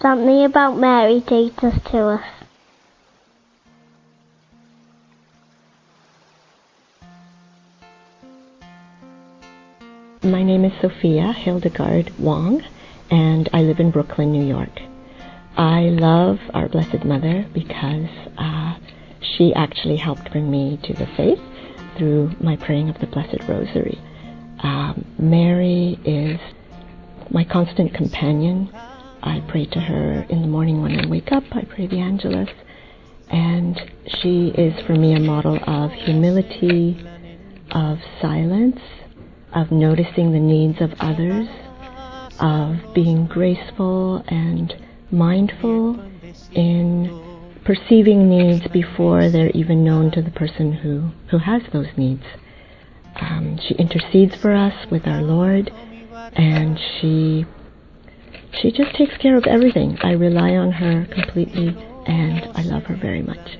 Something about Mary takes us to us. My name is Sophia Hildegard Wong, and I live in Brooklyn, New York. I love our Blessed Mother because uh, she actually helped bring me to the faith through my praying of the Blessed Rosary. Um, Mary is my constant companion. I pray to her in the morning when I wake up. I pray the Angelus. And she is for me a model of humility, of silence, of noticing the needs of others, of being graceful and mindful in perceiving needs before they're even known to the person who, who has those needs. Um, she intercedes for us with our Lord, and she she just takes care of everything. I rely on her completely, and I love her very much.